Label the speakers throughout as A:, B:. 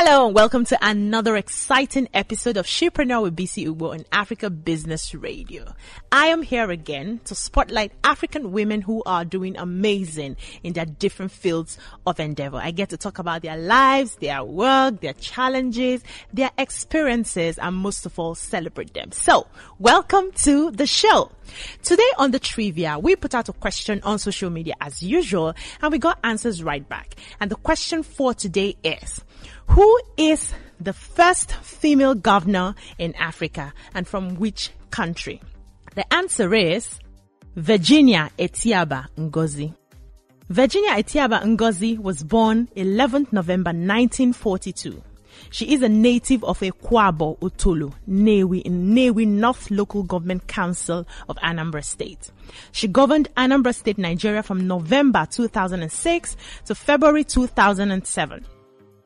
A: Hello and welcome to another exciting episode of Shepreneur with BC Ugbo on Africa Business Radio. I am here again to spotlight African women who are doing amazing in their different fields of endeavor. I get to talk about their lives, their work, their challenges, their experiences, and most of all, celebrate them. So, welcome to the show. Today on the trivia, we put out a question on social media as usual, and we got answers right back. And the question for today is, who is the first female governor in Africa and from which country? The answer is Virginia Etiaba Ngozi. Virginia Etiaba Ngozi was born 11th November 1942. She is a native of Ekwabo Utulu, Nnewi in Nnewi North Local Government Council of Anambra State. She governed Anambra State, Nigeria from November 2006 to February 2007.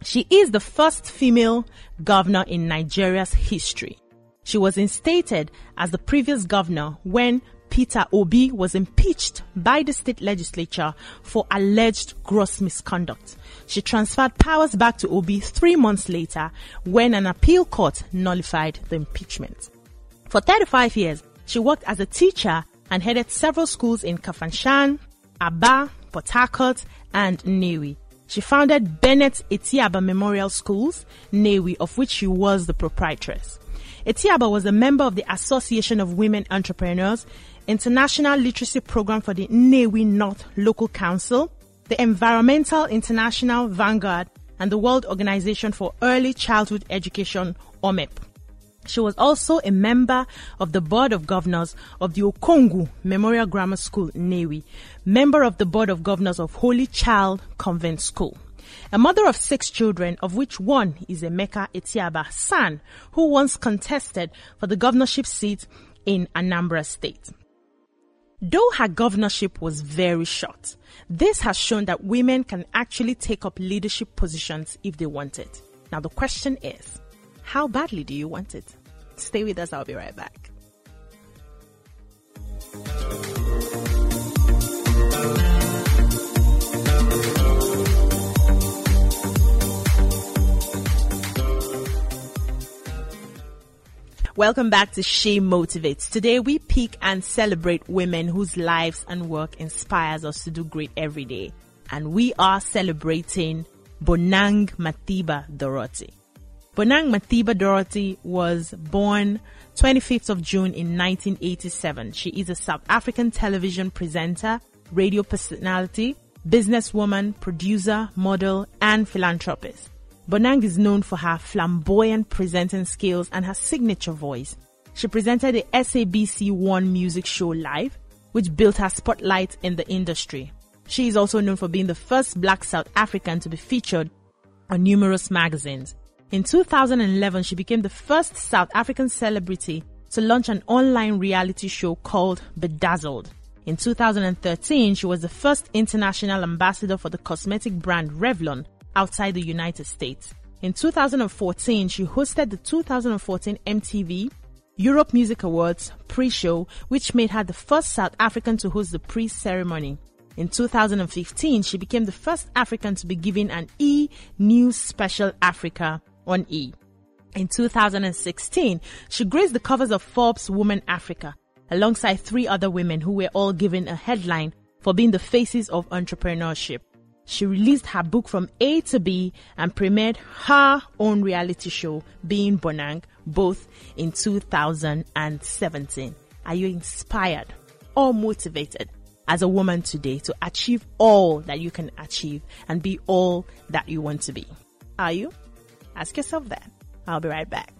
A: She is the first female governor in Nigeria's history. She was instated as the previous governor when Peter Obi was impeached by the state legislature for alleged gross misconduct. She transferred powers back to Obi three months later when an appeal court nullified the impeachment. For 35 years, she worked as a teacher and headed several schools in Kafanchan, Aba, Port Harcourt, and Nnewi. She founded Bennett Etiaba Memorial Schools, Nnewi, of which she was the proprietress. Etiaba was a member of the Association of Women Entrepreneurs, International Literacy Program for the Nnewi North Local Council, the Environmental International Vanguard, and the World Organization for Early Childhood Education, OMEP. She was also a member of the Board of Governors of the Okongwu Memorial Grammar School, Nnewi, member of the Board of Governors of Holy Child Convent School. A mother of six children, of which one is Emeka Etiaba San, who once contested for the governorship seat in Anambra State. Though her governorship was very short, this has shown that women can actually take up leadership positions if they want it. Now the question is, how badly do you want it? Stay with us, I'll be right back. Welcome back to She Motivates. Today we pick and celebrate women whose lives and work inspires us to do great every day. And we are celebrating Bonang Matheba Dorothy. Bonang Matheba Dorothy was born 25th of June in 1987. She is a South African television presenter, radio personality, businesswoman, producer, model, and philanthropist. Bonang is known for her flamboyant presenting skills and her signature voice. She presented the SABC One music show live, which built her spotlight in the industry. She is also known for being the first black South African to be featured on numerous magazines. In 2011, she became the first South African celebrity to launch an online reality show called Bedazzled. In 2013, she was the first international ambassador for the cosmetic brand Revlon outside the United States. In 2014, she hosted the 2014 MTV Europe Music Awards pre-show, which made her the first South African to host the pre-ceremony. In 2015, she became the first African to be given an E News Special Africa on E. In 2016, she graced the covers of Forbes Woman Africa alongside three other women who were all given a headline for being the faces of entrepreneurship. She released her book from A to B and premiered her own reality show, Being Bonang, both in 2017. Are you inspired or motivated as a woman today to achieve all that you can achieve and be all that you want to be? Are you? Ask yourself that. I'll be right back.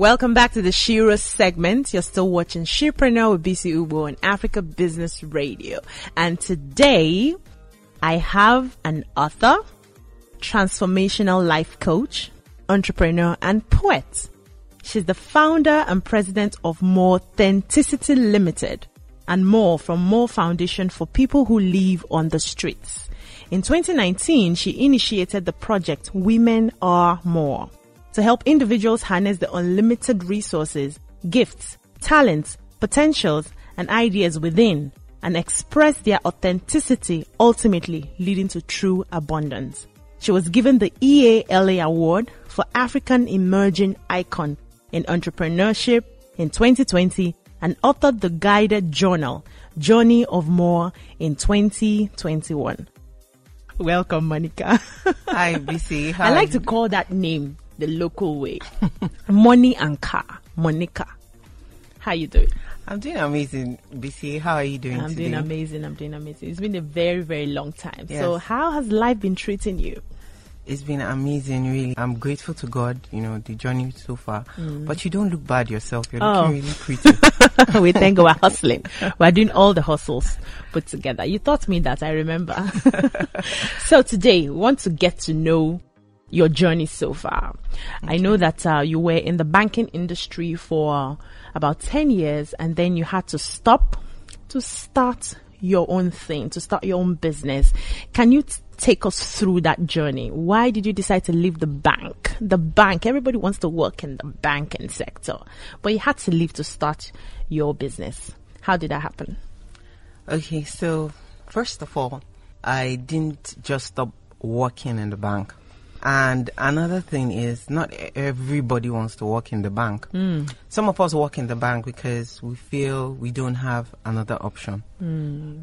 A: Welcome back to the Shira segment. You're still watching Shepreneur with BC Ubo on Africa Business Radio. And today I have an author, transformational life coach, entrepreneur, and poet. She's the founder and president of More Authenticity Limited and more from More Foundation for people who live on the streets. In 2019, she initiated the project Women Are More to help individuals harness the unlimited resources, gifts, talents, potentials, and ideas within and express their authenticity, ultimately leading to true abundance. She was given the EALA Award for African Emerging Icon in Entrepreneurship in 2020 and authored the guided journal Journey of More in 2021. Welcome, Monica.
B: Hi, BC. Hi.
A: I like to call that name the local way. Money and car, Monica. How you doing?
B: I'm doing amazing, BC. How are you doing
A: I'm
B: today?
A: doing amazing. I'm doing amazing. It's been a very, very long time.
B: Yes.
A: So, how has life been treating you?
B: It's been amazing, really. I'm grateful to God, you know, the journey so far.
A: Mm.
B: But you don't look bad yourself. You're
A: Oh.
B: looking really pretty.
A: we thank God we're hustling. We're doing all the hustles put together. You taught me that, I remember. so today, we want to get to know your journey so far. I know that uh, you were in the banking industry for about 10 years and then you had to stop to start your own thing, to start your own business. Can you t- take us through that journey? Why did you decide to leave the bank? The bank, everybody wants to work in the banking sector, but you had to leave to start your business. How did that happen?
B: okay, so first of all, I didn't just stop working in the bank. And another thing is, not everybody wants to work in the bank. Some of us work in the bank because we feel we don't have another option.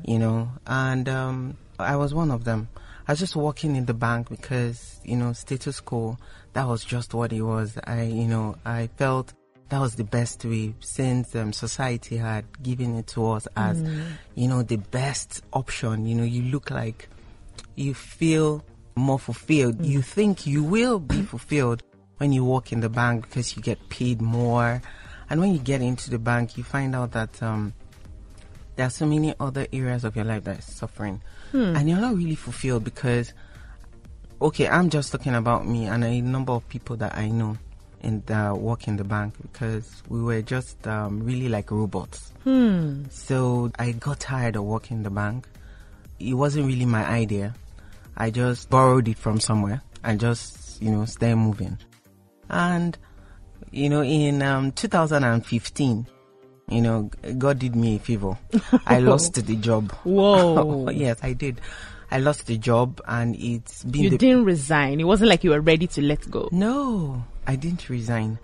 B: you know? And um, i was one of them. I was just working in the bank because you know status quo that was just what it was. I you know i felt that was the best way since um, society had given it to us as you know the best option. You know you look like you feel more fulfilled. You think you will be fulfilled when you work in the bank because you get paid more. And when you get into the bank you find out that um, there are so many other areas of your life that is suffering. And you're not really fulfilled because okay i'm just talking about me and a number of people that i know in the work in the bank because we were just um, really like robots. So i got tired of working in the bank. It wasn't really my idea i just borrowed it from somewhere and just you know stay moving and you know in um, 2015 you know, God did me a favor. I lost the job.
A: Whoa.
B: yes, I did. I lost the job, and it's been
A: You
B: the
A: didn't resign. It wasn't like you were ready to let go.
B: no. I didn't resign.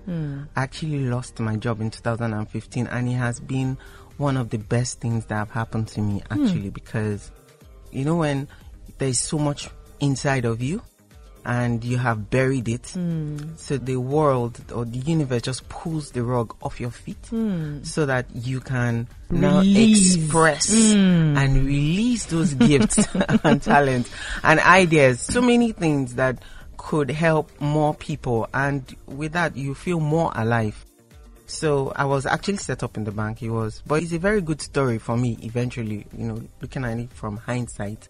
B: I actually lost my job in 2015, and it has been one of the best things that have happened to me. Actually, because you know when there's so much inside of you, and you have buried it, hmm. so the world or the universe just pulls the rug off your feet, hmm. so that you can now
A: Release.
B: express hmm. and release those gifts and talents and ideas. So many things that could help more people, and with that, you feel more alive. So I was actually set up in the bank. It was, but it's a very good story for me. Eventually, you know, looking at it from hindsight,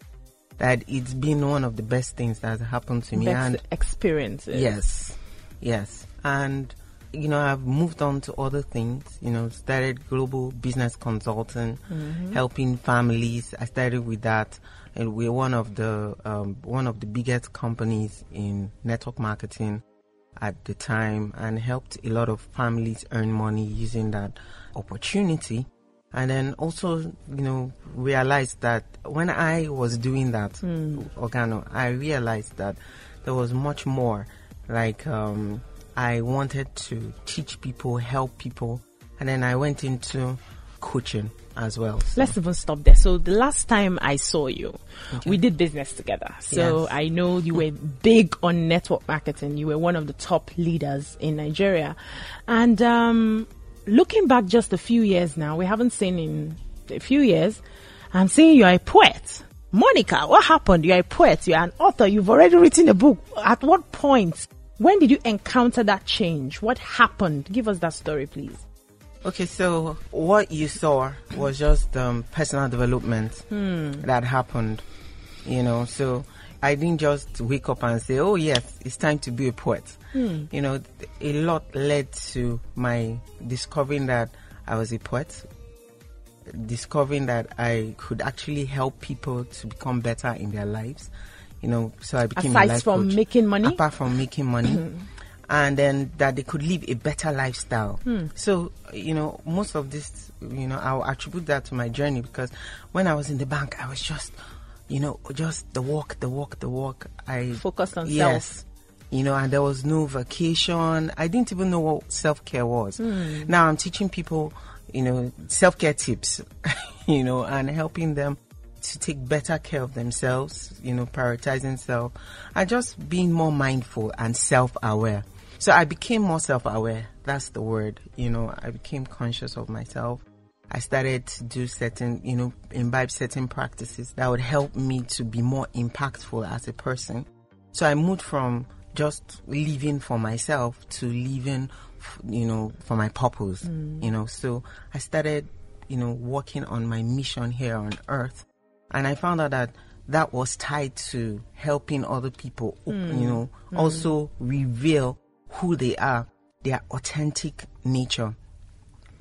B: that it's been one of the best things that has happened to me.
A: Best
B: and
A: experiences.
B: Yes, yes. And, you know, I've moved on to other things, you know, started global business consulting, helping families. I started with that. And we're one of the, um, one of the biggest companies in network marketing at the time and helped a lot of families earn money using that opportunity. And then also, you know, realized that when I was doing that, Organo, I realized that there was much more. Like, um, I wanted to teach people, help people. And then I went into coaching as well. So-
A: Let's even stop there. So the last time I saw you, we did business together. So
B: Yes.
A: I know you were big on network marketing. You were one of the top leaders in Nigeria. And um, looking back just a few years now, we haven't seen in a few years, I'm seeing you're a poet. Monica, what happened? You're a poet, you're an author, you've already written a book. At what point? When did you encounter that change? What happened? Give us that story, please.
B: Okay, so what you saw was just um, personal development that happened, you know. So I didn't just wake up and say, "Oh yes, it's time to be a poet." Hmm. You know, a lot led to my discovering that I was a poet, discovering that I could actually help people to become better in their lives. You know, so I became a
A: Aside
B: life
A: from
B: coach.
A: making money?
B: Apart from making money. and then that they could live a better lifestyle. Hmm. So, you know, most of this, you know, I'll attribute that to my journey because when I was in the bank, I was just, you know, just the walk, the walk, the walk. I
A: Focused on
B: yes,
A: self.
B: You know, and there was no vacation. I didn't even know what self care was. Hmm. Now I'm teaching people, you know, self care tips, you know, and helping them to take better care of themselves, you know, prioritizing self, and just being more mindful and self aware. So I became more self aware. That's the word. You know, I became conscious of myself. I started to do certain, you know, imbibe certain practices that would help me to be more impactful as a person. So I moved from just living for myself to living, f- you know, for my purpose, mm. you know. So I started, you know, working on my mission here on earth. And I found out that that was tied to helping other people, op- you know, also mm. reveal who they are, their authentic nature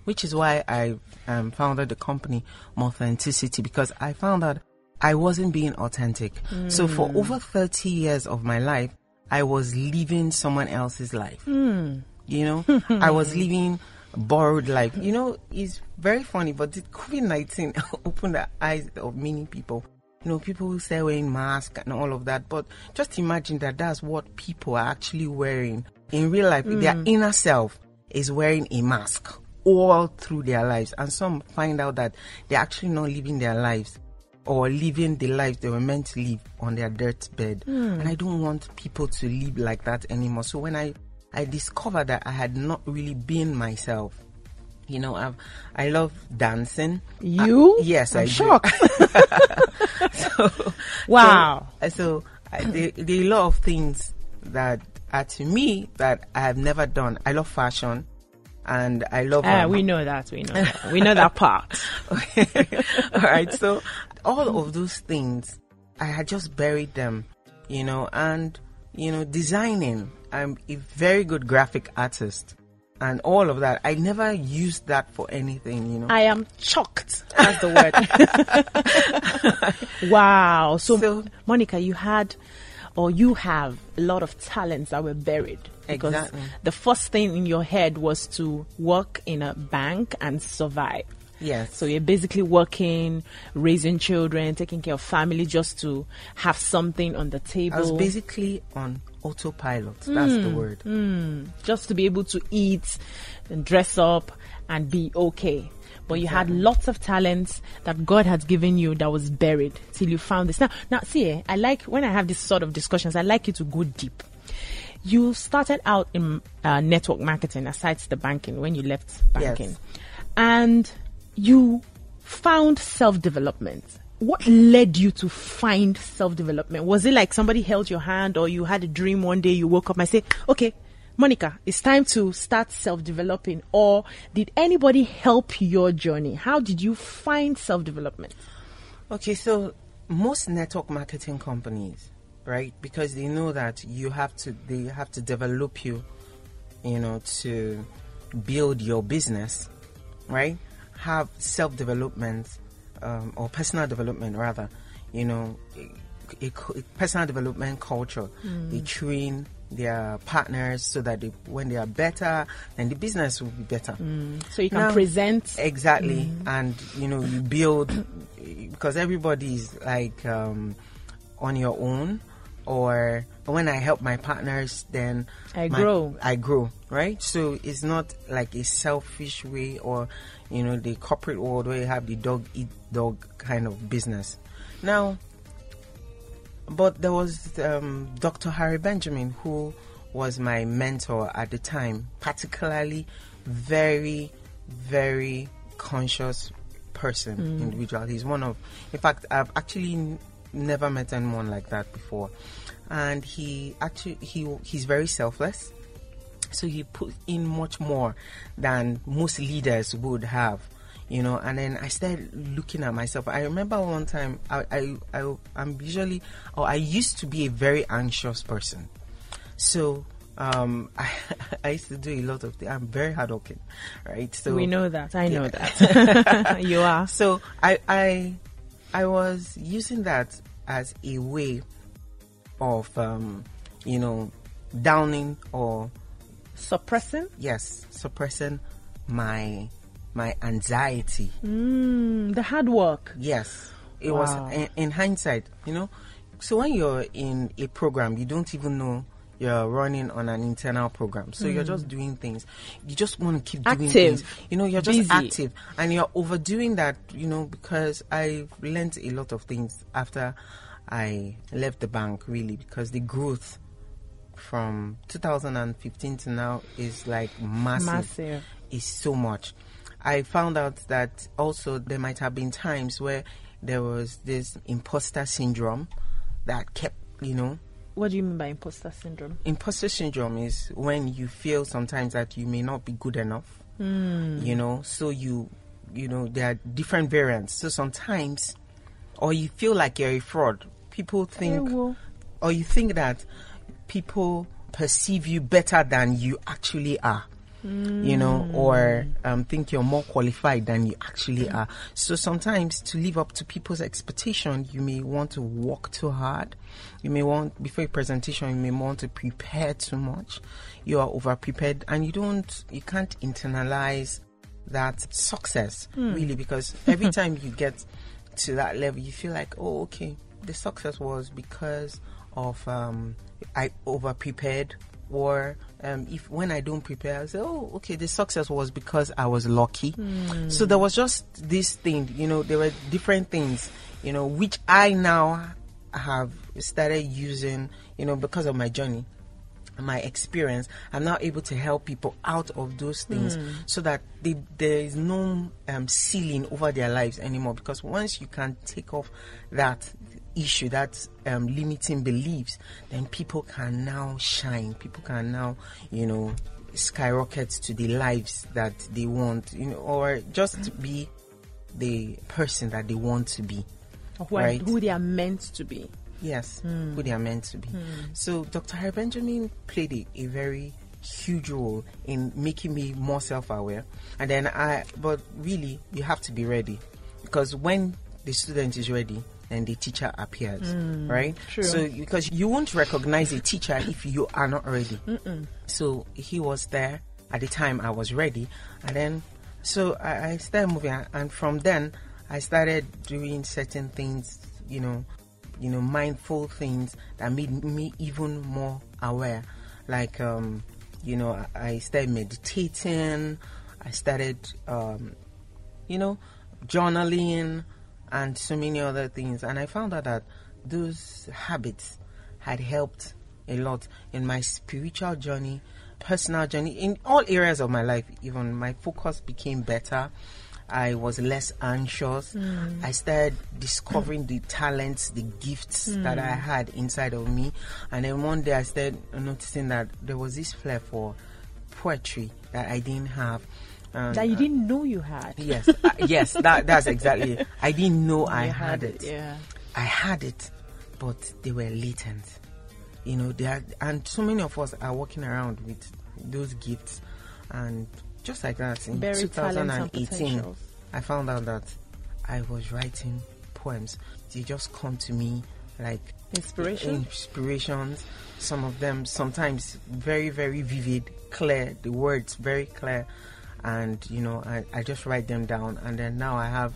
B: which is why I um, founded the company Authenticity because I found that I wasn't being authentic. So hmm. for over 30 years of my life, I was living someone else's life. Hmm. You know, I was living borrowed life. You know, it's very funny, but the COVID 19 opened the eyes of many people. You know, people who say wearing masks and all of that, but just imagine that that's what people are actually wearing in real life. Their hmm. inner self is wearing a mask all through their lives, and some find out that they're actually not living their lives or living the life they were meant to live on their deathbed. Hmm. And I don't want people to live like that anymore. So when I I discovered that I had not really been myself. You know, I've, I love dancing.
A: You?
B: I- yes,
A: I'm
B: I do.
A: shocked.
B: so,
A: Wow.
B: So, uh, so I, there, there are a lot of things that are to me that I have never done. I love fashion, and I love.
A: Ah,
B: um,
A: we know that. We know that. We know that part.
B: all right. So all of those things, I had just buried them, you know, and you know, designing. I'm a very good graphic artist, and all of that. I never used that for anything, you know.
A: I am shocked. That's the word. wow. So,
B: So-
A: Monica, you had or you have a lot of talents that were buried. Because
B: Exactly.
A: the first thing in your head was to work in a bank and survive.
B: yes.
A: So you're basically working, raising children, taking care of family just to have something on the table.
B: I was basically on autopilot. That's the word.
A: just to be able to eat and dress up and be okay. But you had lots of talents that God had given you that was buried till you found this. Now, now, see, eh, I like when I have this sort of discussions. I like you to go deep. You started out in uh, network marketing, aside to the banking, when you left banking,
B: Yes.
A: and you found self development. What led you to find self development? Was it like somebody held your hand, or you had a dream one day you woke up and say, "Okay, Monica, it's time to start self developing," or did anybody help your journey? How did you find self development?
B: Okay, so most network marketing companies, right? Because they know that you have to, they have to develop you, you know, to build your business, right? Have self development um, or personal development rather, you know, a, a, a personal development culture. They train their partners so that they, when they are better, then the business will be better.
A: So you can
B: Now-
A: present.
B: Exactly, and you know you build because everybody is like um, on your own. Or when I help my partners, then
A: I
B: my-
A: grow.
B: I grow, right? So it's not like a selfish way, or you know, the corporate world where you have the dog eat dog kind of business. Now, but there was um, Dr. Harry Benjamin, who was my mentor at the time, particularly very, very conscious person, individual. He's one of, in fact, I've actually never met anyone like that before, and he actually he he's very selfless. So he put in much more than most leaders would have, you know. And then I started looking at myself. I remember one time I I, I I'm usually or I used to be a very anxious person. So um, I, I used to do a lot of things. I'm very hardworking, right? So
A: we know that. I know that. you are.
B: so I I I was using that as a way of um, you know downing or
A: Suppressing?
B: yes suppressing my my anxiety.
A: Mm, the hard work.
B: Yes, it
A: Wow.
B: was in, in hindsight, you know. So when you're in a program, you don't even know you're running on an internal program. So you're just mm. doing things. You just want to keep doing.
A: Active.
B: things. You know, you're just
A: Busy.
B: active and you're overdoing that, you know, because I've learned a lot of things after I left the bank really because the growth from 2015 to now is like massive
A: Massive.
B: is so much. I found out that also there might have been times where there was this imposter syndrome that kept, you know,
A: What do you mean by imposter syndrome?
B: imposter syndrome is when you feel sometimes that you may not be good enough. Hmm. You know, so you, you know, there are different variants. So sometimes, or you feel like you're a fraud. People think, or you think that people perceive you better than you actually are. You know, or um, think you're more qualified than you actually are. So sometimes to live up to people's expectation, you may want to work too hard. You may want before a presentation, you may want to prepare too much. You are over prepared, and you don't, you can't internalize that success really because every time you get to that level, you feel like, oh, okay, the success was because of um, I over prepared, or um, if when I don't prepare, I say, oh, okay, the success was because I was lucky. So there was just this thing, you know, there were different things, you know, which I now have started using, you know, because of my journey my experience, I'm now able to help people out of those things so that they, there is no um, ceiling over their lives anymore. Because once you can take off that issue, that um, limiting beliefs, then people can now shine. People can now, you know, skyrocket to the lives that they want, you know, or just be the person that they want to be.
A: Who,
B: Right.
A: who they are meant to be.
B: Yes, who they are meant to be. So Dr. Harry Benjamin played a, a very huge role in making me more self-aware. And then I, but really, you have to be ready because when the student is ready, then the teacher appears, right?
A: true.
B: So because you won't recognize a teacher if you are not ready. So he was there at the time I was ready, and then so I, I started moving, and from then I started doing certain things, you know, you know, mindful things that made me even more aware. Like, um, you know, I, I started meditating. I started, um, you know, journaling and so many other things. And I found out that those habits had helped a lot in my spiritual journey, personal journey, in all areas of my life. Even my focus became better. I was less anxious. Hmm. I started discovering the talents, the gifts that I hmm. had inside of me. And then one day I started noticing that there was this flair for poetry that I didn't have. And,
A: That you
B: uh,
A: didn't know you had.
B: Yes, uh, yes, that that's exactly it. I didn't know I
A: You
B: had it.
A: Yeah.
B: I had it, but they were latent. You know, they are, and so many of us are walking around with those gifts, and just like that in
A: and
B: 2018. I found out that I was writing poems. They just come to me like
A: Inspiration?
B: inspirations. Some of them sometimes very, very vivid, clear. The words very clear, and you know, I, I just write them down, and then now I have.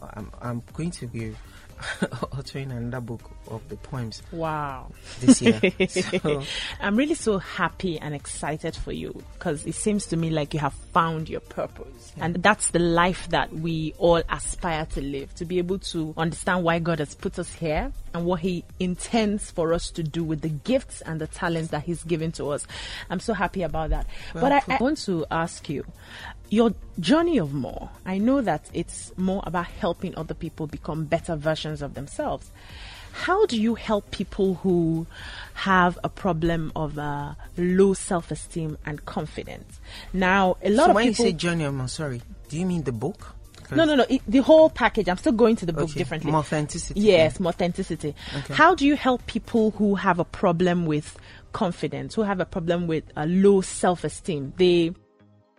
B: I'm, I'm going to be authoring another book of the poems
A: Wow.
B: this year. so,
A: I'm really so happy and excited for you because it seems to me like you have found your purpose. And that's the life that we all aspire to live to be able to understand why God has put us here and what He intends for us to do with the gifts and the talents that He's given to us. I'm so happy about that. but I, I want to ask you your journey of more. I know that it's more about helping other people become better versions of themselves. How do you help people who have a problem of uh, low self-esteem and confidence? Now, a lot
B: so
A: of
B: when
A: people.
B: you say journey I'm sorry, do you mean the book?
A: no, no, no. It, the whole package. I'm still going to the book
B: Okay,
A: differently.
B: more authenticity.
A: Yes, more authenticity.
B: Okay.
A: How do you help people who have a problem with confidence, who have a problem with a low self-esteem? They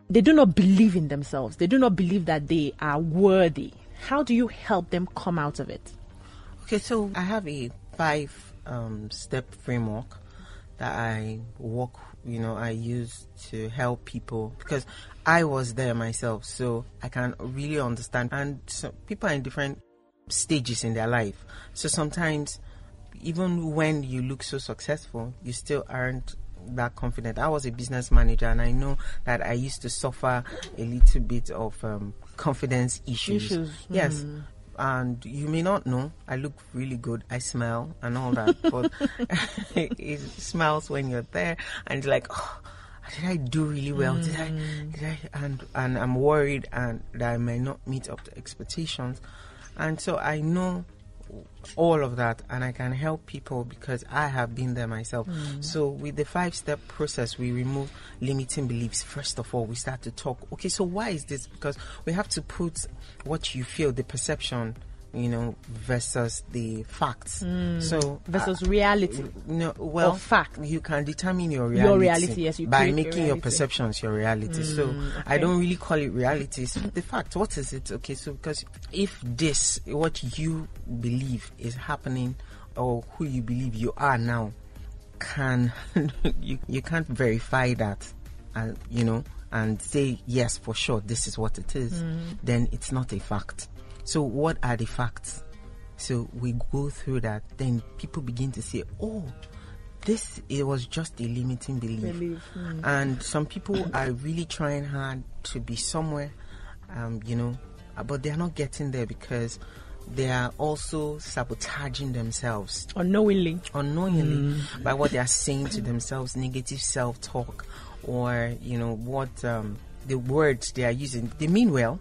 A: they do not believe in themselves. They do not believe that they are worthy. How do you help them come out of it?
B: Okay, so I have a five um, step framework that I work, you know, I use to help people because I was there myself, so I can really understand. And so people are in different stages in their life, so sometimes even when you look so successful, you still aren't that confident. I was a business manager, and I know that I used to suffer a little bit of um, confidence issues.
A: Issues,
B: Yes. And you may not know, I look really good. I smell and all that, but it smells when you're there, and it's like, oh, did I do really well? Did I? Mm. Did I? And and I'm worried, and that I may not meet up to expectations, and so I know all of that and I can help people because I have been there myself. Mm. So with the five step process we remove limiting beliefs. First of all, we start to talk, okay, so why is this? Because we have to put what you feel, the perception, you know, versus the facts. Mm. So
A: Versus uh, reality.
B: no, well,
A: fact.
B: You can determine your reality.
A: Your reality, yes, you
B: by
A: create your
B: making your perceptions your reality. so mm,
A: I
B: don't really call it reality. So the fact, what is it? Okay, so because if this, what you believe is happening, or who you believe you are now, can you you can't verify that, and you know, and say yes for sure this is what it is, mm. then it's not a fact. So what are the facts? So we go through that, then people begin to say, "Oh, this it was just a limiting belief."
A: Belief,
B: And some people are really trying hard to be somewhere, um, you know, uh, but they are not getting there because they are also sabotaging themselves
A: Unknowingly.
B: unknowingly by what they are saying to themselves, negative self-talk, or you know what um, the words they are using. They mean well,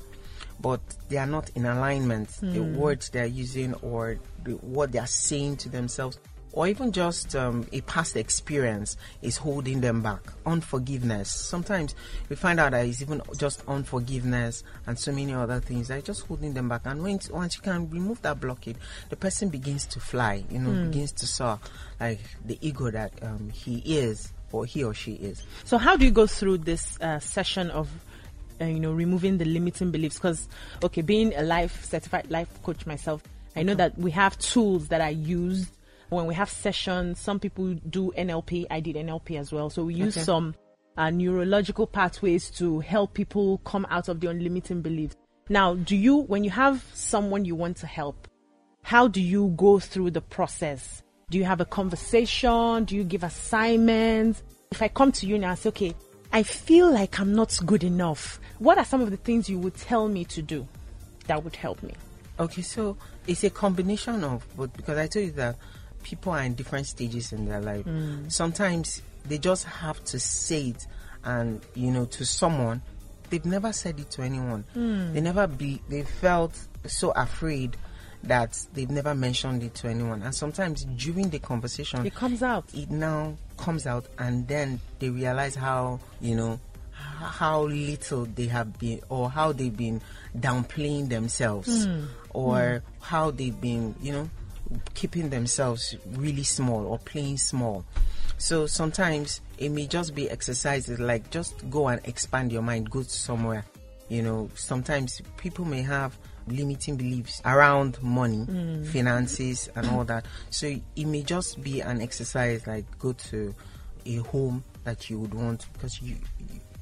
B: but they are not in alignment. The words they are using, or the, what they are saying to themselves, or even just um, a past experience is holding them back. Unforgiveness. Sometimes we find out that it's even just unforgiveness and so many other things that are just holding them back. And when, once you can remove that blockade, the person begins to fly, you know, begins to soar like the ego that um, he is or he or she is.
A: So how do you go through this uh, session of, uh, you know, removing the limiting beliefs? Because, okay, being a life certified life coach myself, I know that we have tools that I use when we have sessions. Some people do NLP. I did NLP as well. So we use
B: Okay.
A: some uh, neurological pathways to help people come out of the unlimiting beliefs. Now, do you, when you have someone you want to help, how do you go through the process? Do you have a conversation? Do you give assignments? If I come to you now and I say, okay, I feel like I'm not good enough, what are some of the things you would tell me to do that would help me?
B: Okay, so it's a combination of both because I told you that people are in different stages in their life. Hmm. Sometimes they just have to say it, and you know, to someone they've never said it to anyone. Hmm. They never be. They felt so afraid that they've never mentioned it to anyone, and sometimes during the conversation,
A: It comes out.
B: it now comes out and then they realize how you know how little they have been or how they've been downplaying themselves hmm. or hmm. how they've been you know keeping themselves really small or playing small. So sometimes it may just be exercises like just go and expand your mind, go somewhere. You know, sometimes people may have limiting beliefs around money, hmm. finances, and all that. So it may just be an exercise like go to a home that you would want because you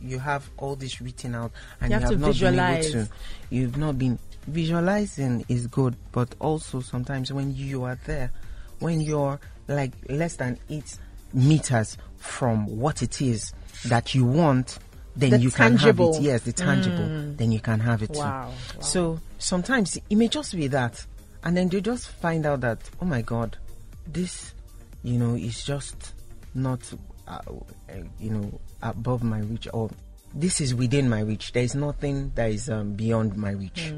B: you have all this written out and
A: You
B: you,
A: have
B: not
A: visualize.
B: been able to. You've not been visualizing is good, but also sometimes when you are there, when you're like less than eight meters from what it is that you want, then
A: The
B: you
A: tangible.
B: can have it. Yes, the tangible. Then you can have it too.
A: Wow, wow.
B: So sometimes it may just be that, and then they just find out that oh my god, this, you know, is just not, uh, uh, you know, above my reach or. This is within my reach. There is nothing that is um, beyond my reach.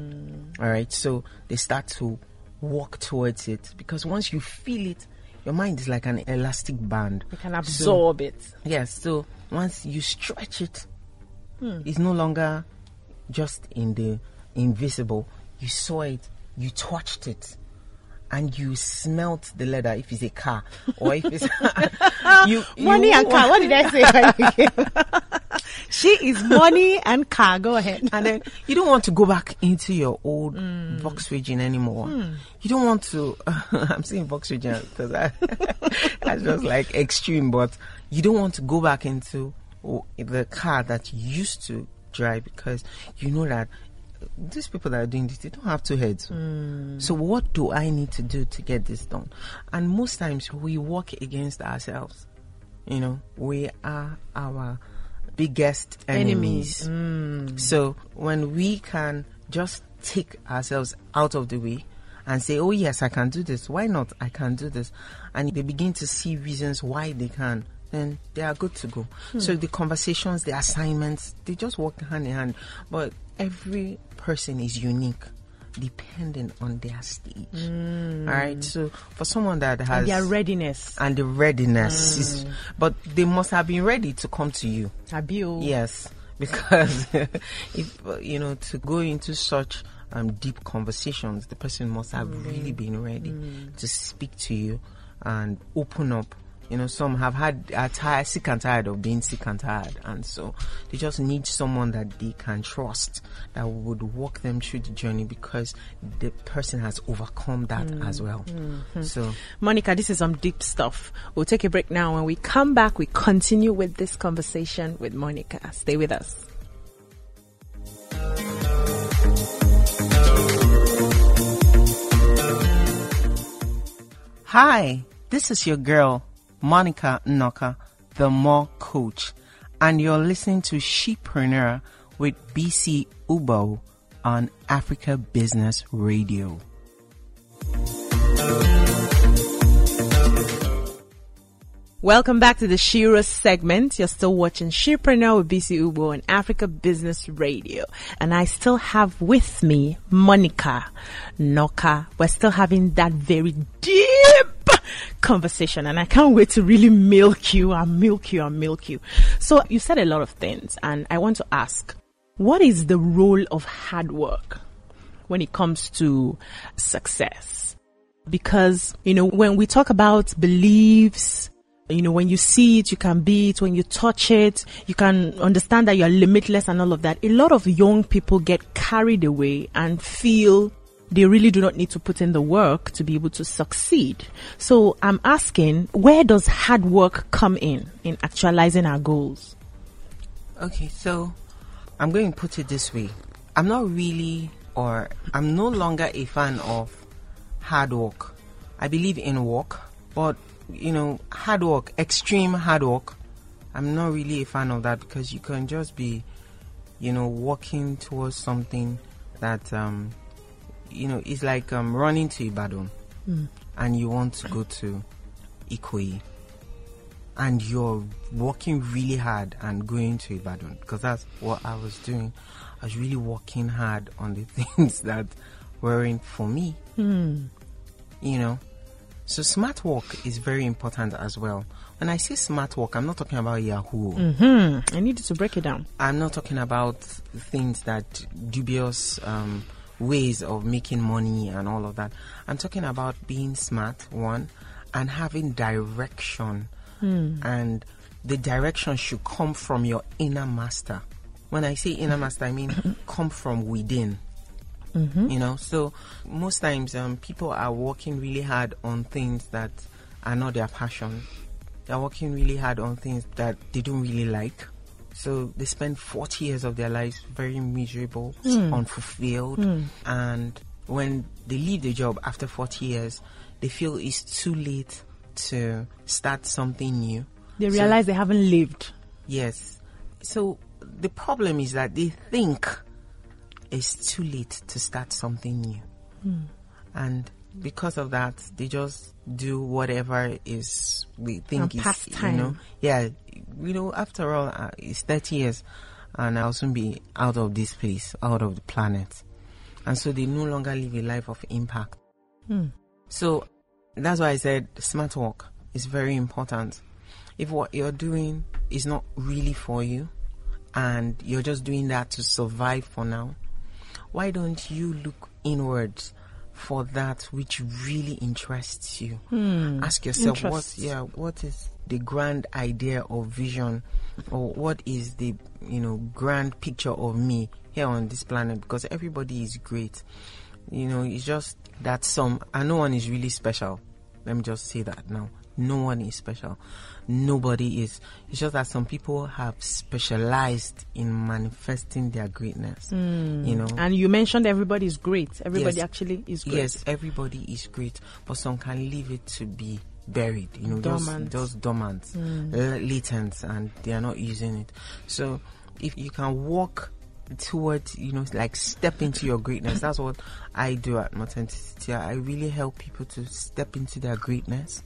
B: All right. So they start to walk towards it because once you feel it, your mind is like an elastic band.
A: You can
B: So-
A: absorb it.
B: Yes, so once you stretch it, Hmm. it's no longer just in the invisible. You saw it, you touched it, and you smelt the leather if it's a car or if it's you,
A: Money
B: you
A: and car. What did I say? she is money and car. Go ahead.
B: and then you don't want to go back into your old hmm. Volkswagen anymore. Hmm. You don't want to. I'm saying Volkswagen because I, that's just like extreme, but you don't want to go back into the car that you used to drive because you know that these people that are doing this, they don't have two heads. Hmm. So what do I need to do to get this done? And most times we work against ourselves. You know, we are our biggest enemies. Hmm. So when we can just take ourselves out of the way and say, "Oh yes, I can do this. Why not? I can do this," and they begin to see reasons why they can. Then they are good to go. Hmm. So the conversations, the assignments, they just work hand in hand. But every person is unique, depending on their stage. Hmm. All right. So for someone that has
A: Their readiness.
B: and the readiness, hmm. is, but they must have been ready to come to you.
A: Abio.
B: Yes, because if you know to go into such um, deep conversations, the person must have really been ready to speak to you and open up. You know, some have had are tired, sick and tired of being sick and tired, and so they just need someone that they can trust that would walk them through the journey because the person has overcome that mm, as well. Mm-hmm. So.
A: Monica, this is some deep stuff. We'll take a break now. When we come back, we continue with this conversation with Monica. Stay with us.
B: Hi, this is your girl, Monica Knocker, the More Coach, and you're listening to Shepreneur with BC Ubo on Africa Business Radio.
A: Welcome back to the Shira segment. You're still watching Shepreneur with BC Ubo on Africa Business Radio. And I still have with me Monica Noka. We're still having that very deep conversation and I can't wait to really milk you and milk you and milk you. So you said a lot of things and I want to ask, what is the role of hard work when it comes to success? Because, you know, when we talk about beliefs, you know, when you see it, you can be it. When you touch it, you can understand that you're limitless and all of that. A lot of young people get carried away and feel they really do not need to put in the work to be able to succeed. So I'm asking, where does hard work come in, in actualizing our goals?
B: Okay, so I'm going to put it this way. I'm not really, or I'm no longer a fan of hard work. I believe in work, but you know, hard work, extreme hard work, I'm not really a fan of that because you can just be, you know, working towards something that, um, you know, it's like um, running to Ibadan and you want to go to Ikoyi and you're working really hard and going to Ibadan because that's what I was doing. I was really working hard on the things that weren't for me. You know, so smart work is very important as well. When I say smart work, I'm not talking about Yahoo.
A: Hmm. I needed to break it down.
B: I'm not talking about things that dubious um, ways of making money and all of that. I'm talking about being smart, one, and having direction. And the direction should come from your inner master. When I say inner master, I mean come from within. You know, so most times um, people are working really hard on things that are not their passion. They're working really hard on things that they don't really like. So they spend 40 years of their lives very miserable, hmm. unfulfilled. Hmm. And when they leave the job after 40 years, they feel it's too late to start something new.
A: They
B: So-
A: realize they haven't lived.
B: Yes. So the problem is that they think it's too late to start something new. Hmm. And because of that, they just do whatever is they think
A: And
B: is you know. Yeah, you know. After all, uh, it's thirty years, and I'll soon be out of this place, out of the planet, and so they no longer live a life of impact. So that's why I said smart work is very important. If what you're doing is not really for you and you're just doing that to survive for now, why don't you look inwards for that which really interests you? Hmm. Ask yourself what yeah, what is the grand idea or vision or what is the you know grand picture of me here on this planet because everybody is great. You know, it's just that some and no one is really special. Let me just say that now. No one is special. Nobody is. It's just that some people have specialized in manifesting their greatness. Hmm. You know,
A: And you mentioned everybody is great. Everybody
B: Yes.
A: actually is great.
B: Yes, everybody is great, but some can leave it to be buried, you know,
A: Dormant.
B: just dormant, hmm. l- latent, and they are not using it. So, if you can walk towards, you know, like step into your greatness, that's what I do at Authenticity. I really help people to step into their greatness,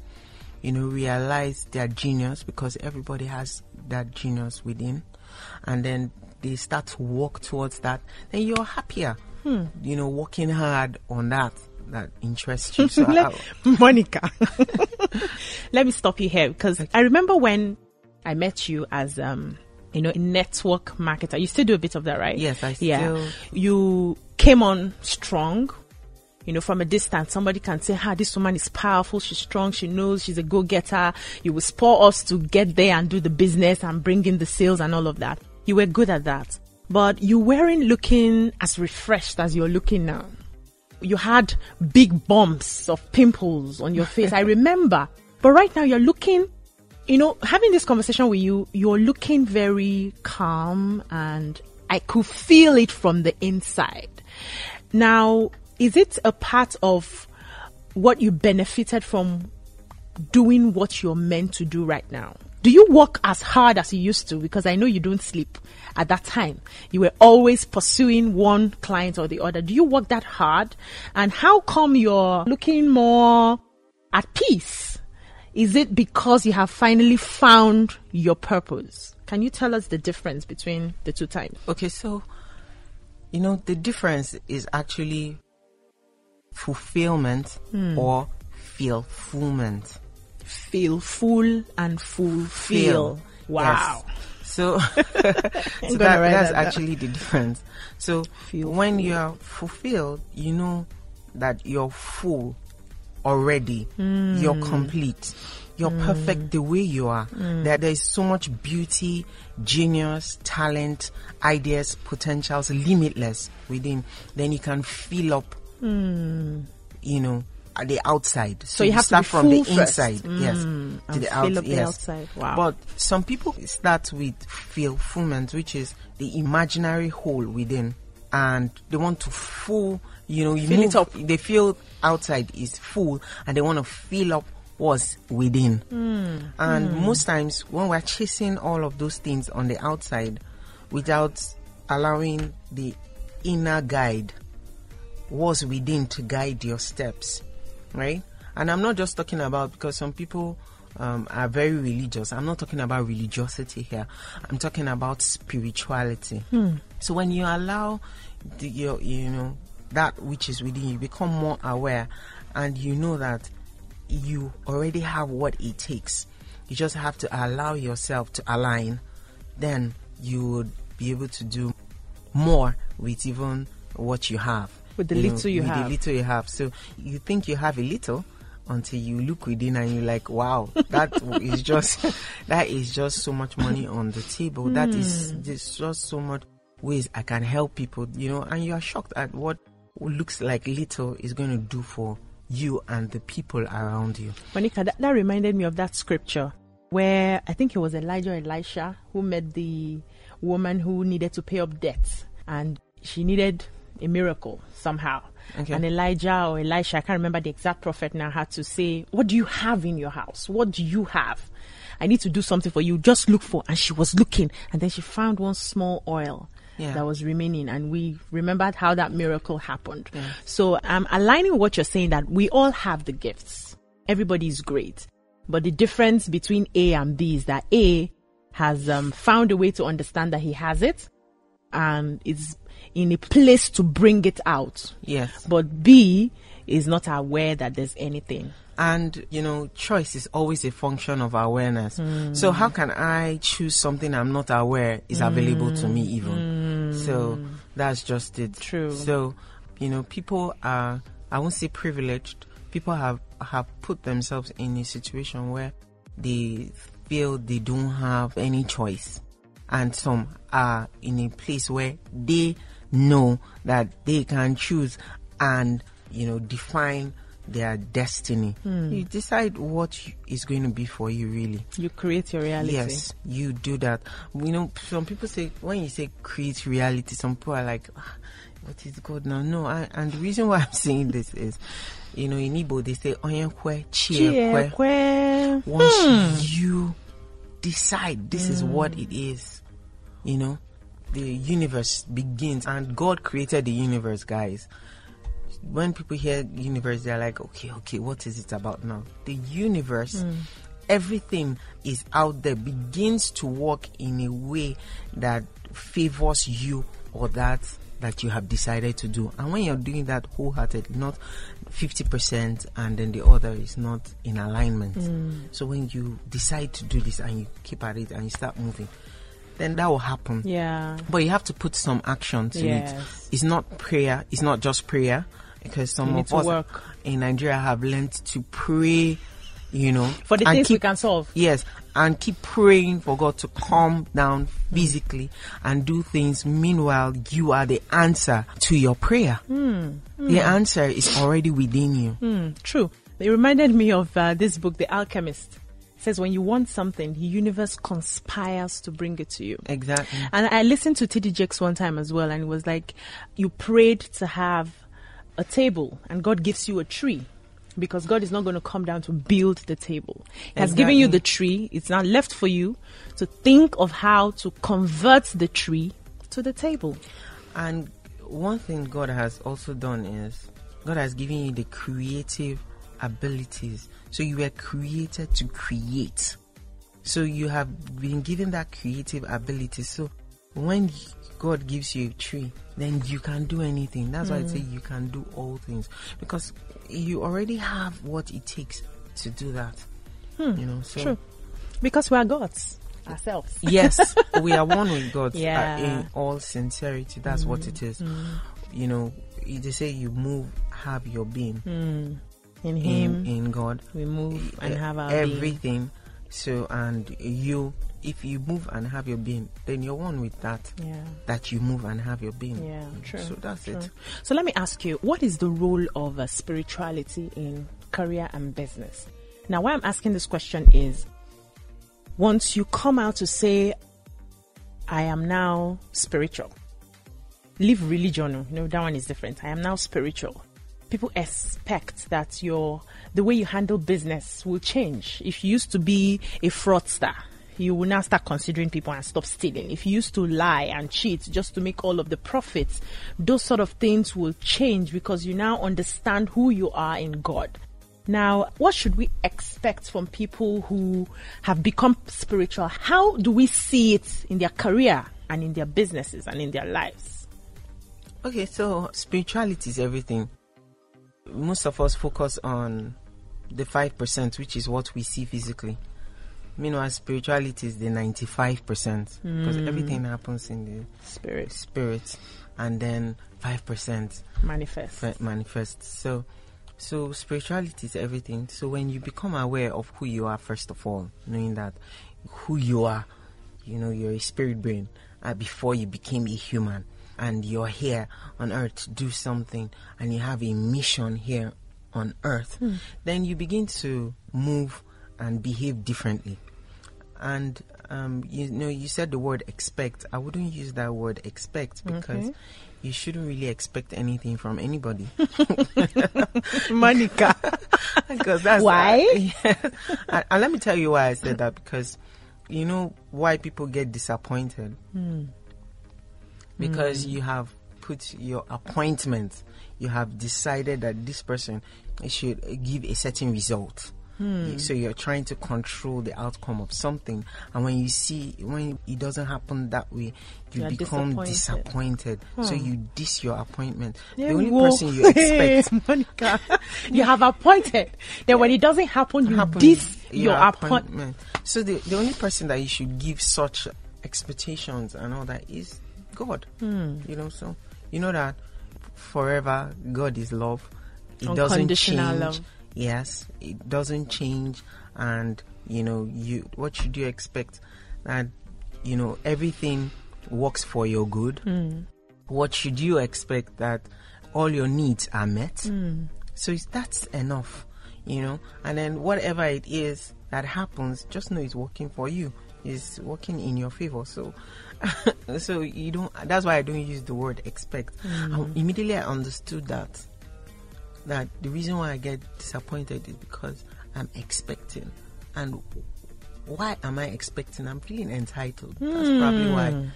B: you know, realize their genius because everybody has that genius within, and then they start to walk towards that, then you're happier. You know, working hard on that that interests you. So
A: Let- Monica, let me stop you here because I remember when I met you as um you know a network marketer. You still do a bit of that, right?
B: Yes, I
A: Yeah,
B: still-
A: you came on strong. You know, from a distance, somebody can say, "Ha, this woman is powerful. She's strong. She knows. She's a go-getter." You will spur us to get there and do the business and bring in the sales and all of that. You were good at that, but you weren't looking as refreshed as you're looking now you had big bumps of pimples on your face. I remember. But right now you're looking, you know, having this conversation with you, you're looking very calm and I could feel it from the inside. Now, is it a part of what you benefited from doing what you're meant to do right now? Do you work as hard as you used to? Because I know you don't sleep at that time. You were always pursuing one client or the other. Do you work that hard? And how come you're looking more at peace? Is it because you have finally found your purpose? Can you tell us the difference between the two times?
B: okay, so you know the difference is actually fulfillment hmm. or feel fulfillment.
A: Feel full and fulfill. Wow.
B: Yes. So, so that, that's
A: that
B: actually the difference. So
A: Feel
B: when you're fulfilled, you know that you're full already. Hmm. You're complete. You're hmm. perfect the way you are. That there is so much beauty, genius, talent, ideas, potentials, limitless within. Then you can fill up, Hmm. you know, at the outside. So,
A: you have to
B: start
A: be
B: from the inside, yes, hmm.
A: to
B: the, out,
A: up the
B: yes.
A: outside. Wow.
B: But some people start with fulfillment, which is the imaginary hole within, and they want to fill. you know, you
A: Fill
B: move,
A: it up.
B: They feel outside is full, and they want to fill up what's within.
A: Hmm.
B: And hmm. most times, when we're chasing all of those things on the outside, without allowing the inner guide, what's within to guide your steps, right? And I'm not just talking about because some people um, are very religious. I'm not talking about religiosity here. I'm talking about spirituality. So when you allow the, your, you know, that which is within you, become more aware, and you know that you already have what it takes. You just have to allow yourself to align. Then you would be able to do more with even what you have.
A: With the little you
B: with
A: have.
B: the little you have. So you think you have a little until you look within and you're like, wow, that is just that is just so much money on the table. That is
A: Hmm.
B: there's just so much ways I can help people, you know, and you are shocked at what looks like little is going to do for you and the people around you.
A: Monica, that, that reminded me of that scripture where I think it was Elijah or Elisha who met the woman who needed to pay up debts and she needed a miracle somehow.
B: Okay.
A: And Elijah or Elisha, I can't remember the exact prophet now, had to say, What do you have in your house? What do you have? I need to do something for you. Just look for. And she was looking, and then she found one small oil
B: Yeah.
A: that was remaining, and we remembered how that miracle happened. So I'm aligning with what you're saying that we all have the gifts. Everybody is great, but the difference between A and B is that A has um, found a way to understand that he has it, and is in a place to bring it out.
B: Yes.
A: But B is not aware that there's anything.
B: And you know, choice is always a function of awareness. Hmm. So how can I choose something I'm not aware is available to me hmm. even? So that's just it.
A: True.
B: So, you know, people are I won't say privileged. People have have put themselves in a situation where they feel they don't have any choice. And some are in a place where they know that they can choose and, you know, define their destiny. Hmm. You decide what is going to be for you, really.
A: You create your reality.
B: Yes, you do that. You know, some people say when you say create reality, some people are like, "Ah, "What is God now?" No, I, and the reason why I'm saying this is, you know, in Igbo they say "Onyenkwe chiekwe." Once hmm. you decide this is what hmm. it is, you know, the universe begins, and God created the universe, guys. When people hear universe, they're like, okay, okay, what is it about now? The universe, hmm. everything is out there, begins to work in a way that favors you or that that you have decided to do. And when you're doing that wholeheartedly, not 50% and then the other is not in alignment. Hmm. So when you decide to do this and you keep at it and you start moving, then that will happen.
A: Yeah.
B: But you have to put some action to
A: Yes.
B: it. It's not prayer. It's not just prayer because some of us
A: work.
B: in Nigeria have learned to pray, you know,
A: For the things we can solve.
B: Yes, and keep praying for God to calm down physically and do things. Meanwhile, you are the answer to your prayer. The answer is already within you.
A: Hmm, true. It reminded me of uh, this book, The Alchemist. Says, when you want something, the universe conspires to bring it to you.
B: Exactly.
A: And I listened to TD Jakes one time as well, and it was like you prayed to have a table, and God gives you a tree. Because God is not going to come down to build the table. He has given you the tree. It's now left for you to think of how to convert the tree to the table.
B: And one thing God has also done is God has given you the creative abilities. So you were created to create. So you have been given that creative ability. So when God gives you a tree, then you can do anything. That's why I say mm. you can do all things because you already have what it takes to do that. Hmm, you know, so
A: True. Because we are gods ourselves.
B: yes, we are one with God. uh,
A: Yeah.
B: in all sincerity, that's what it mm, is. Mm. You know, they say you move, have your being hmm.
A: In
B: in,
A: Him,
B: in God.
A: we move and have our being.
B: everything. So, and you, if you move and have your being, then you're one with that.
A: Yeah.
B: That you move and have your being.
A: Yeah, true.
B: So that's
A: true.
B: it.
A: So let me ask you, what is the role of uh, spirituality in career and business? Now, why I'm asking this question is, once you come out to say, "I am now spiritual," leave religion. You know that one is different. I am now spiritual. People expect that your the way you handle business will change. If you used to be a fraudster, you will now start considering people and stop stealing. If you used to lie and cheat just to make all of the profits, those sort of things will change because you now understand who you are in God. Now, what should we expect from people who have become spiritual? How do we see it in their career and in their businesses and in their lives?
B: Okay, so spirituality is everything. Most of us focus on the 5%, which is what we see physically. Meanwhile, spirituality is the 95% because
A: Hmm.
B: everything happens in the
A: Spirit
B: spirit, and then 5%
A: manifest.
B: fe- manifests. So, so spirituality is everything. So when you become aware of who you are, first of all, knowing that who you are, you know, you're a spirit brain uh, before you became a human, and you're here on earth to do something, and you have a mission here on earth, then you begin to move and behave differently. And um, you know, you said the word expect. I wouldn't use that word expect because you shouldn't really expect anything from anybody.
A: Monica.
B: because that's
A: Why?
B: Yeah. and, and let me tell you why I said that because you know why people get disappointed because mm. you have put your appointment you have decided that this person should give a certain result hmm. so you're trying to control the outcome of something and when you see when it doesn't happen that way you
A: You're
B: become
A: disappointed.
B: disappointed so hmm. you diss your appointment
A: Yeah,
B: the only
A: whoa.
B: person you expect
A: Monica, you have appointed. Then when it doesn't happen, you
B: happen
A: diss your appointment.
B: appointment. So the the only person that you should give such expectations and all that is God.
A: Hmm.
B: You know, so you know that forever God is love. It doesn't change.
A: love.
B: Yes, it doesn't change, and you know you. What should you expect? That you know everything works for your good.
A: Hmm.
B: What should you expect? That all your needs are met.
A: Hmm.
B: So that's enough, you know. And then whatever it is that happens, just know it's working for you. It's working in your favor. So, so you don't. That's why I don't use the word expect. And mm. immediately I understood that. That the reason why I get disappointed is because I'm expecting, and why am I expecting? I'm feeling entitled. That's probably why. Hmm.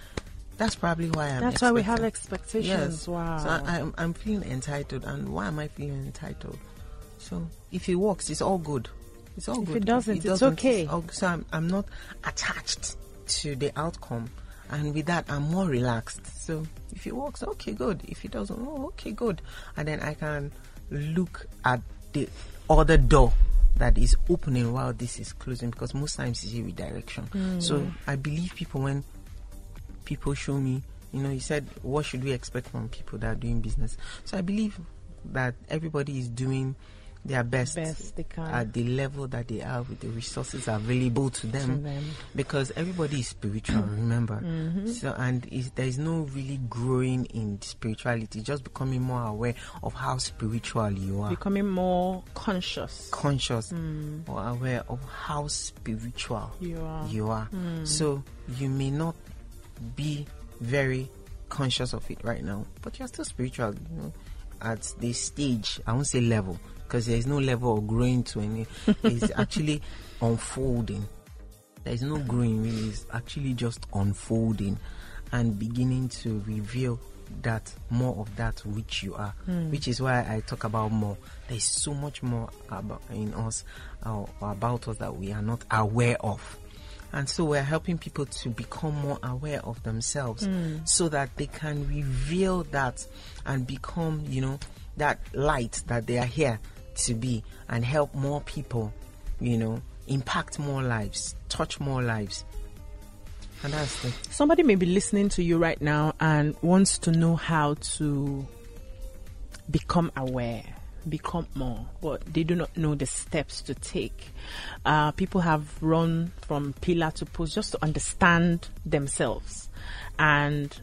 B: That's probably why I'm.
A: That's why we have expectations.
B: Yes.
A: Wow.
B: So I, I'm, I'm feeling entitled, and why am I feeling entitled? So if it works, it's all good. It's all good.
A: If
B: good.
A: it doesn't, it's okay.
B: all- so I'm, I'm not attached to the outcome, and with that, I'm more relaxed. So if it works, okay, good. If it doesn't, oh, okay, good. And then I can look at the other door that is opening while this is closing because most times it's a redirection.
A: Hmm.
B: So I believe people when people show me, you know, you said, what should we expect from people that are doing business? So I believe that everybody is doing their best,
A: Best they can.
B: at the level that they are with the resources available to them,
A: them.
B: because everybody is spiritual remember
A: Mm-hmm.
B: so and there is no really growing in spirituality just becoming more aware of how spiritual you are
A: Becoming more conscious.
B: conscious or aware of how spiritual
A: Mm. You are. Mm.
B: you are. So you may not be very conscious of it right now, but you're still spiritual. You know, at this stage, I won't say level, because there is no level of growing to any. It's actually unfolding. There is no growing really. It's actually just unfolding and beginning to reveal that more of that which you are, which is why I talk about more. There is so much more about in us uh, about us that we are not aware of. And so we're helping people to become more aware of themselves so that they can reveal that and become, you know, that light that they are here to be and help more people, you know, impact more lives, touch more lives. And that's the
A: Somebody may be listening to you right now and wants to know how to become aware, become more, but they do not know the steps to take. Uh, people have run from pillar to post just to understand themselves. And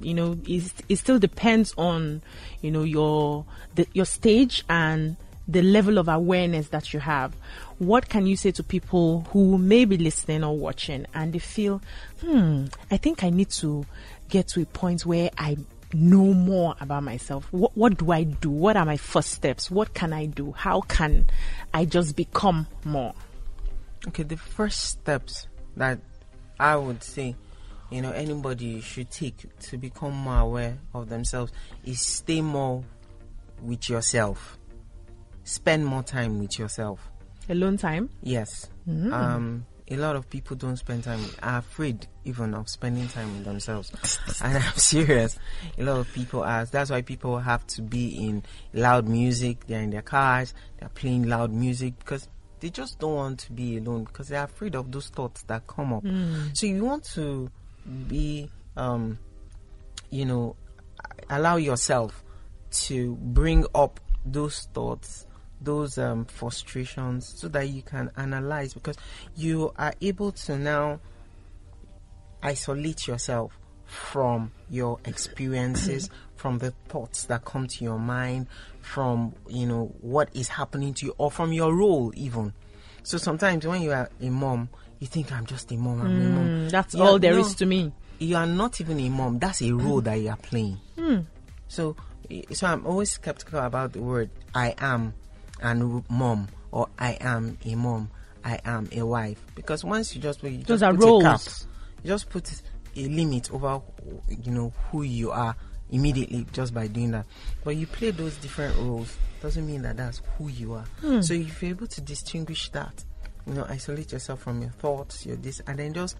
A: you know, it, it still depends on, you know, your the, your stage and the level of awareness that you have. What can you say to people who may be listening or watching and they feel, hmm, I think I need to get to a point where I know more about myself. What, what do I do? What are my first steps? What can I do? How can I just become more?
B: Okay, the first steps that I would say, you know, anybody should take to become more aware of themselves is stay more with yourself. Spend more time with yourself.
A: Alone time?
B: Yes. Um, a lot of people don't spend time, are afraid even of spending time with themselves. and I'm serious. A lot of people ask. That's why people have to be in loud music. They're in their cars, they're playing loud music because they just don't want to be alone because they're afraid of those thoughts that come up.
A: Mm.
B: So you want to be, um, you know, allow yourself to bring up those thoughts, those um, frustrations, so that you can analyze because you are able to now isolate yourself from your experiences, from the thoughts that come to your mind, from you know what is happening to you, or from your role even. So sometimes when you are a mom, you think I'm just a mom. I'm a mom.
A: Mm, that's
B: Yeah,
A: all there is
B: no.
A: to me.
B: You are not even a mom. That's a role that you are playing. So, so I'm always skeptical about the word "I am" and "mom" or "I am a mom." I am a wife because once you just put, you
A: Those
B: just
A: are
B: put a cap,
A: roles.
B: you just put a limit over you know who you are immediately just by doing that. But you play those different roles doesn't mean that that's who you are.
A: Hmm.
B: So if you're able to distinguish that, you know, isolate yourself from your thoughts, your this, and then just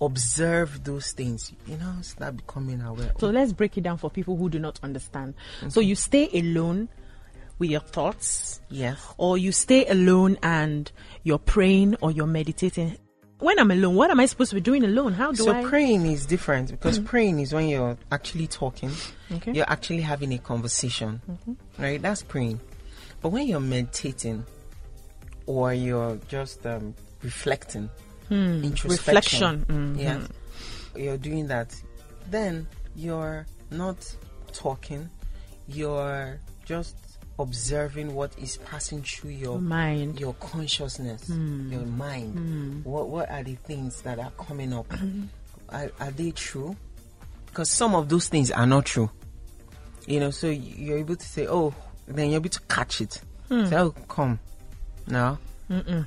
B: observe those things. You know, start becoming aware.
A: So let's break it down for people who do not understand. So you stay alone with your thoughts,
B: yes.
A: or you stay alone and you're praying or you're meditating. When I'm alone, what am I supposed to be doing alone? How do
B: so
A: I?
B: So praying is different because praying is when you're actually talking,
A: Okay.
B: you're actually having a conversation, right? That's praying. But when you're meditating or you're just um, reflecting, introspection,
A: Reflection, mhm.
B: yeah, you're doing that, then you're not talking, you're just observing what is passing through your
A: Mind.
B: your consciousness, hmm. your mind. Hmm. What what are the things that are coming up? are, are they true? Because some of those things are not true. You know, so you're able to say, oh, then you're able to catch it. Hmm. Say, oh, come, no,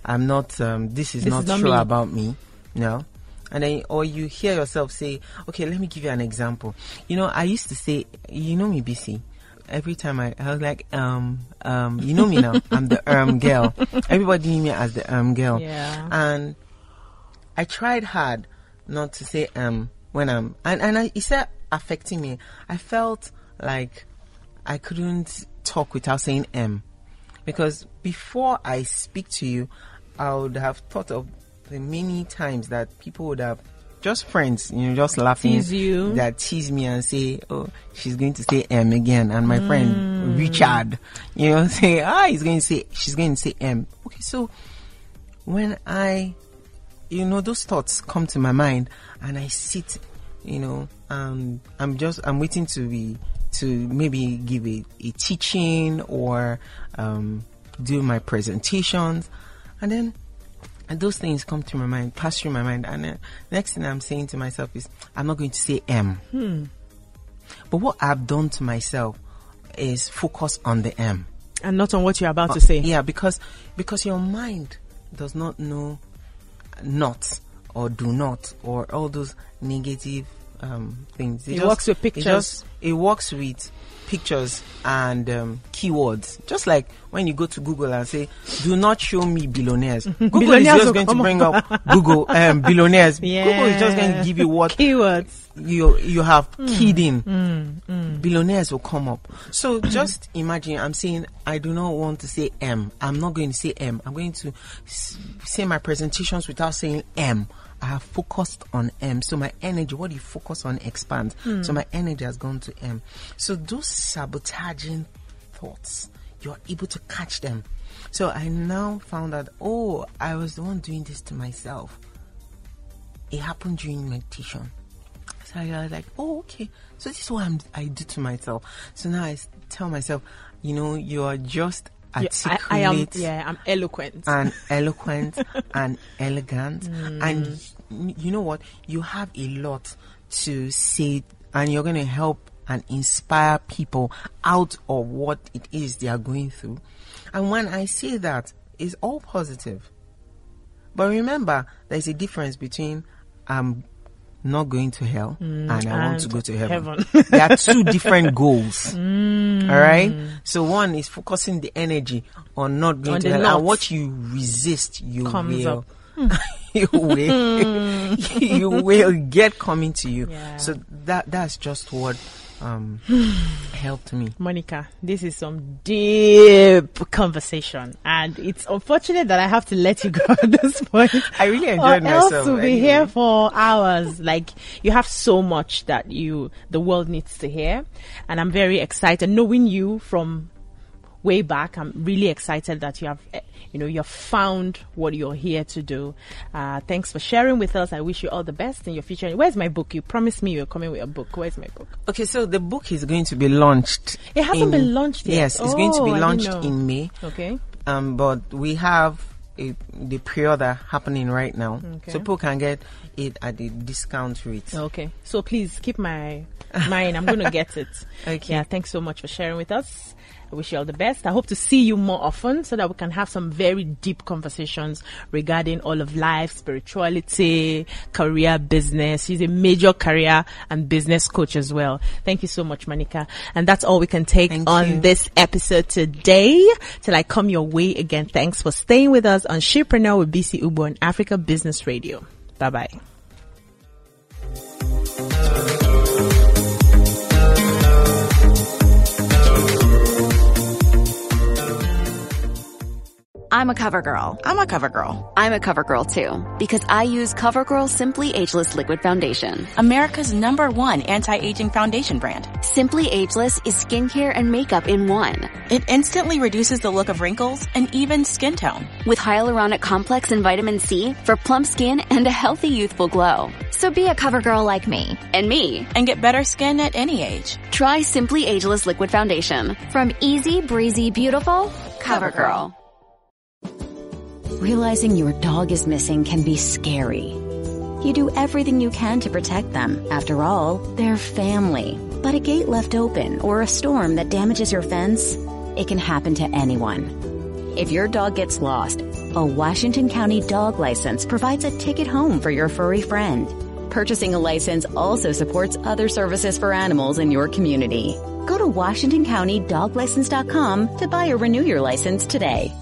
B: I'm not. Um, this is
A: This
B: not
A: is not
B: true
A: me.
B: about me. No. And then, or you hear yourself say, okay, let me give you an example. You know, I used to say, you know me, BC. Every time I, I was like, um, um, you know me now. I'm the um girl. Everybody knew me as the um girl.
A: Yeah.
B: And I tried hard not to say um when I'm, and and I, it started affecting me. I felt like I couldn't talk without saying M, because before I speak to you, I would have thought of the many times that people would have just friends, you know, just laughing,
A: Tease you.
B: that tease me and say, "Oh, she's going to say M again," and my friend Richard, you know, say, "Ah, he's going to say, she's going to say M." Okay, so when I, you know, those thoughts come to my mind and I sit, you know, um, I'm just, I'm waiting to be, to maybe give a, a teaching or um, do my presentations. And then and those things come to my mind, pass through my mind. And then next thing I'm saying to myself is, I'm not going to say M. Hmm. But what I've done to myself is focus on the M.
A: and not on what you're about uh, to say.
B: Yeah, because because your mind does not know not or do not or all those negative um, things.
A: It works with
B: It,
A: pictures.
B: just, it works with pictures and um, keywords. Just like when you go to Google and say, "Do not show me billionaires." Google
A: Billionaires
B: is just going to bring
A: up.
B: Google um, billionaires. Google is just going to give you what
A: Keywords.
B: you you have
A: Hmm.
B: keyed in, billionaires will come up. So just imagine I'm saying I do not want to say M. I'm not going to say M. I'm going to s- say my presentations without saying M. I have focused on M. So my energy, what you focus on expands.
A: Hmm.
B: So my energy has gone to M. So those sabotaging thoughts, you're able to catch them. So I now found that, oh, I was the one doing this to myself. It happened during meditation. So I was like, oh, okay. So this is what I'm, I do to myself. So now I tell myself, you know, you are just
A: Yeah, I, I am. Yeah, I'm eloquent.
B: and eloquent and elegant.
A: Mm.
B: And you know what? You have a lot to say, and you're going to help and inspire people out of what it is they are going through. And when I say that, it's all positive. But remember, there's a difference between I'm not going to hell and I want to
A: Mm,
B: go to heaven.
A: heaven.
B: there are two different goals.
A: Mm.
B: All right. So one is focusing the energy on not going
A: On
B: to hell,
A: not.
B: and what you resist, you
A: Comes
B: will.
A: up.
B: you will. you will get coming to you.
A: Yeah.
B: So that that's just what um, helped me.
A: Monica, this is some deep conversation, and it's unfortunate that I have to let you go at this point.
B: I really
A: or
B: enjoyed
A: else
B: myself.
A: we'll be
B: anyway.
A: here for hours. Like you have so much that you the world needs to hear, and I'm very excited knowing you from way back. I'm really excited that you have, you know, you've found what you're here to do. Uh, thanks for sharing with us. I wish you all the best in your future. Where's my book? You promised me you were coming with a book. Where's my book?
B: Okay, so the book is going to be launched.
A: It hasn't
B: in-
A: been launched yet.
B: Yes, it's going to
A: Oh,
B: be launched in May.
A: Okay.
B: Um, but we have a, the pre-order happening right now,
A: Okay.
B: so people can get it at the discount rate.
A: Okay. So please keep my mine. I'm going to get it.
B: Okay.
A: Yeah. Thanks so much for sharing with us. I wish you all the best. I hope to see you more often so that we can have some very deep conversations regarding all of life, spirituality, career, business. She's a major career and business coach as well. Thank you so much, Monica. And that's all we can take
B: Thank
A: on
B: you.
A: this episode today. Till I come your way again. Thanks for staying with us on Shepreneur with BC Ubo on Africa Business Radio. Bye bye.
C: I'm a cover girl.
D: I'm a cover girl.
C: I'm a cover girl too, because I use CoverGirl Simply Ageless Liquid Foundation.
D: America's number one anti-aging foundation brand.
C: Simply Ageless is skincare and makeup in one,
D: It instantly reduces the look of wrinkles and even skin tone.
C: with hyaluronic complex and vitamin C for plump skin and a healthy youthful glow.
E: So be a cover girl like me.
C: And me,
D: And get better skin at any age.
C: try Simply Ageless Liquid Foundation.
E: From easy, breezy, beautiful,
C: CoverGirl.
F: Realizing your dog is missing can be scary. You do everything you can to protect them. After all, they're family. But a gate left open or a storm that damages your fence, it can happen to anyone. If your dog gets lost, a Washington County dog license provides a ticket home for your furry friend. Purchasing a license also supports other services for animals in your community. Go to WashingtonCountyDogLicense.com to buy or renew your license today.